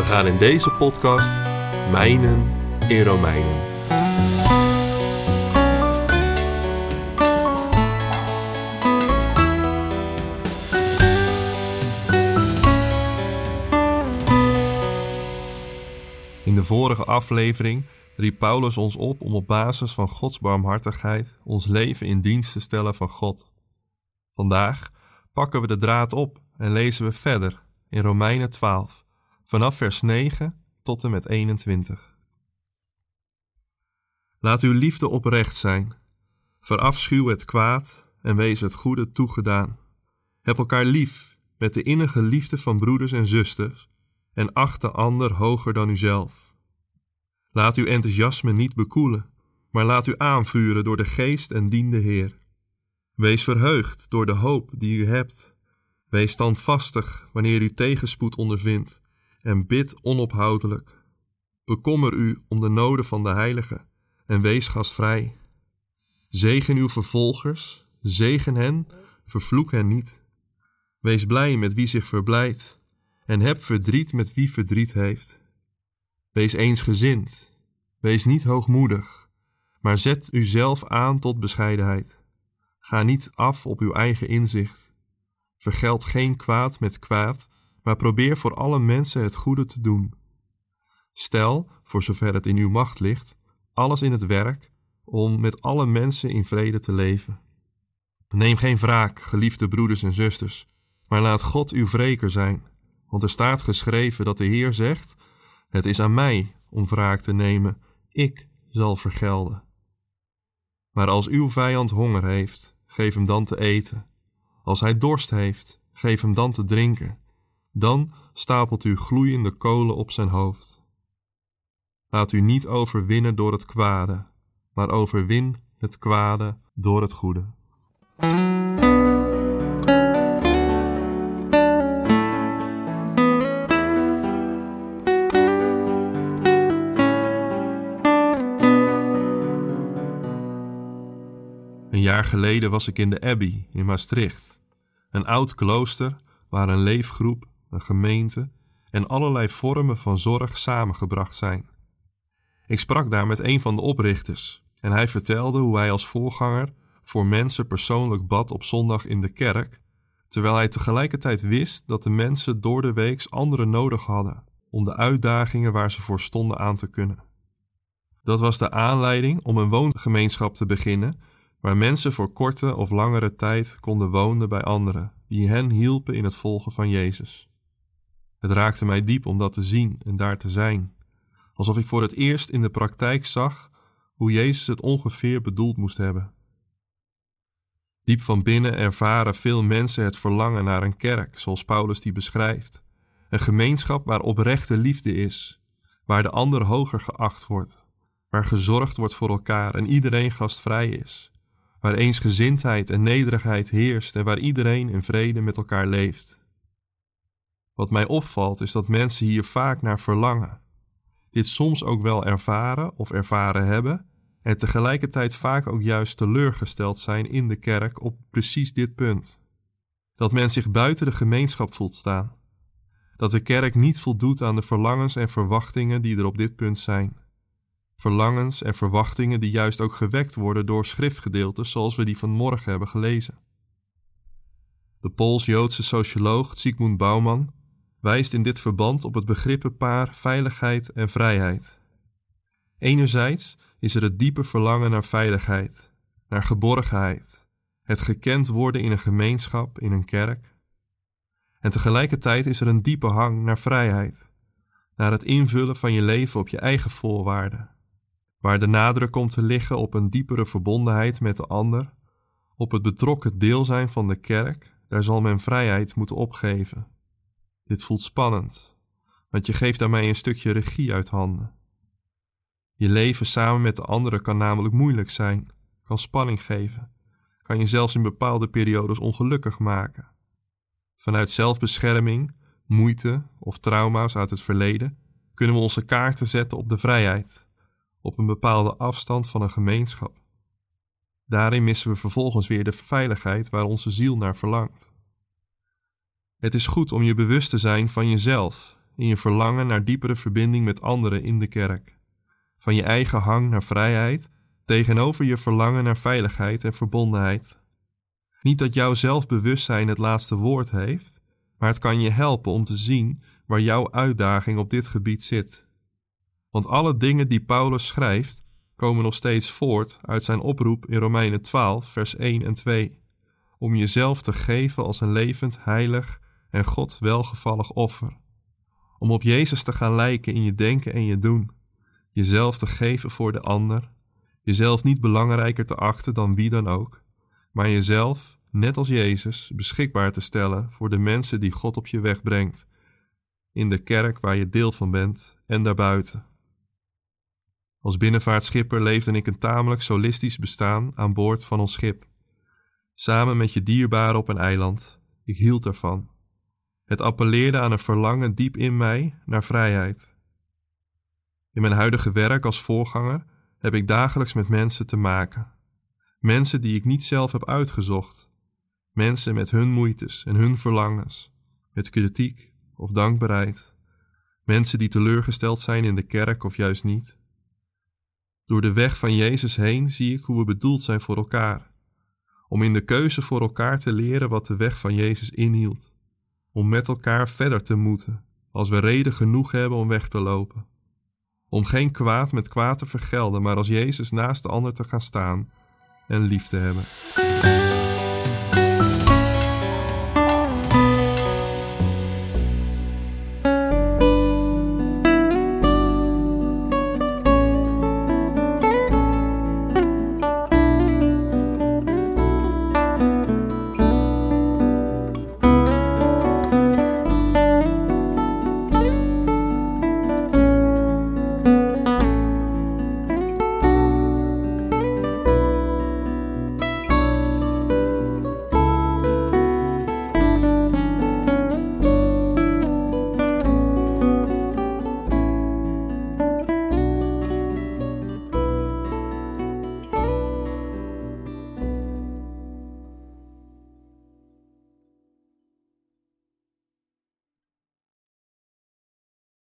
We gaan in deze podcast mijnen in Romeinen. In de vorige aflevering riep Paulus ons op om op basis van Gods barmhartigheid ons leven in dienst te stellen van God. Vandaag pakken we de draad op en lezen we verder in Romeinen 12, vanaf vers 9 tot en met 21. Laat uw liefde oprecht zijn. Verafschuw het kwaad en wees het goede toegedaan. Heb elkaar lief met de innige liefde van broeders en zusters en acht de ander hoger dan uzelf. Laat uw enthousiasme niet bekoelen, maar laat u aanvuren door de geest en dien de Heer. Wees verheugd door de hoop die u hebt. Wees standvastig wanneer u tegenspoed ondervindt en bid onophoudelijk. Bekommer u om de noden van de heiligen en wees gastvrij. Zegen uw vervolgers, zegen hen, vervloek hen niet. Wees blij met wie zich verblijdt en heb verdriet met wie verdriet heeft. Wees eensgezind, wees niet hoogmoedig, maar zet uzelf aan tot bescheidenheid. Ga niet af op uw eigen inzicht. Vergeld geen kwaad met kwaad, maar probeer voor alle mensen het goede te doen. Stel, voor zover het in uw macht ligt, alles in het werk om met alle mensen in vrede te leven. Neem geen wraak, geliefde broeders en zusters, maar laat God uw wreker zijn. Want er staat geschreven dat de Heer zegt: Het is aan mij om wraak te nemen, ik zal vergelden. Maar als uw vijand honger heeft, geef hem dan te eten. Als hij dorst heeft, geef hem dan te drinken. Dan stapelt u gloeiende kolen op zijn hoofd. Laat u niet overwinnen door het kwade, maar overwin het kwade door het goede. Een jaar geleden was ik in de Abbey in Maastricht, een oud klooster waar een leefgroep, een gemeente en allerlei vormen van zorg samengebracht zijn. Ik sprak daar met een van de oprichters en hij vertelde hoe hij als voorganger voor mensen persoonlijk bad op zondag in de kerk, terwijl hij tegelijkertijd wist dat de mensen door de weeks anderen nodig hadden om de uitdagingen waar ze voor stonden aan te kunnen. Dat was de aanleiding om een woongemeenschap te beginnen waar mensen voor korte of langere tijd konden wonen bij anderen die hen hielpen in het volgen van Jezus. Het raakte mij diep om dat te zien en daar te zijn, alsof ik voor het eerst in de praktijk zag hoe Jezus het ongeveer bedoeld moest hebben. Diep van binnen ervaren veel mensen het verlangen naar een kerk, zoals Paulus die beschrijft. Een gemeenschap waar oprechte liefde is, waar de ander hoger geacht wordt, waar gezorgd wordt voor elkaar en iedereen gastvrij is, waar eensgezindheid en nederigheid heerst en waar iedereen in vrede met elkaar leeft. Wat mij opvalt is dat mensen hier vaak naar verlangen, dit soms ook wel ervaren of ervaren hebben en tegelijkertijd vaak ook juist teleurgesteld zijn in de kerk op precies dit punt. Dat men zich buiten de gemeenschap voelt staan. Dat de kerk niet voldoet aan de verlangens en verwachtingen die er op dit punt zijn. Verlangens en verwachtingen die juist ook gewekt worden door schriftgedeelten zoals we die vanmorgen hebben gelezen. De Pools-Joodse socioloog Zygmunt Bauman wijst in dit verband op het begrippenpaar veiligheid en vrijheid. Enerzijds is er het diepe verlangen naar veiligheid, naar geborgenheid, het gekend worden in een gemeenschap, in een kerk. En tegelijkertijd is er een diepe hang naar vrijheid, naar het invullen van je leven op je eigen voorwaarden, waar de nadruk komt te liggen op een diepere verbondenheid met de ander, op het betrokken deel zijn van de kerk, daar zal men vrijheid moeten opgeven. Dit voelt spannend, want je geeft daarmee een stukje regie uit handen. Je leven samen met de anderen kan namelijk moeilijk zijn, kan spanning geven, kan je zelfs in bepaalde periodes ongelukkig maken. Vanuit zelfbescherming, moeite of trauma's uit het verleden kunnen we onze kaarten zetten op de vrijheid, op een bepaalde afstand van een gemeenschap. Daarin missen we vervolgens weer de veiligheid waar onze ziel naar verlangt. Het is goed om je bewust te zijn van jezelf, in je verlangen naar diepere verbinding met anderen in de kerk, van je eigen hang naar vrijheid tegenover je verlangen naar veiligheid en verbondenheid. Niet dat jouw zelfbewustzijn het laatste woord heeft, maar het kan je helpen om te zien waar jouw uitdaging op dit gebied zit. Want alle dingen die Paulus schrijft, komen nog steeds voort uit zijn oproep in Romeinen 12, vers 1 en 2, om jezelf te geven als een levend, heilig en God welgevallig offer. Om op Jezus te gaan lijken in je denken en je doen, jezelf te geven voor de ander, jezelf niet belangrijker te achten dan wie dan ook, maar jezelf, net als Jezus, beschikbaar te stellen voor de mensen die God op je weg brengt, in de kerk waar je deel van bent en daarbuiten. Als binnenvaartschipper leefde ik een tamelijk solistisch bestaan aan boord van ons schip. Samen met je dierbaren op een eiland. Ik hield ervan. Het appelleerde aan een verlangen diep in mij naar vrijheid. In mijn huidige werk als voorganger heb ik dagelijks met mensen te maken. Mensen die ik niet zelf heb uitgezocht. Mensen met hun moeites en hun verlangens, met kritiek of dankbaarheid. Mensen die teleurgesteld zijn in de kerk of juist niet. Door de weg van Jezus heen zie ik hoe we bedoeld zijn voor elkaar. Om in de keuze voor elkaar te leren wat de weg van Jezus inhield. Om met elkaar verder te moeten, als we reden genoeg hebben om weg te lopen. Om geen kwaad met kwaad te vergelden, maar als Jezus naast de ander te gaan staan en lief te hebben.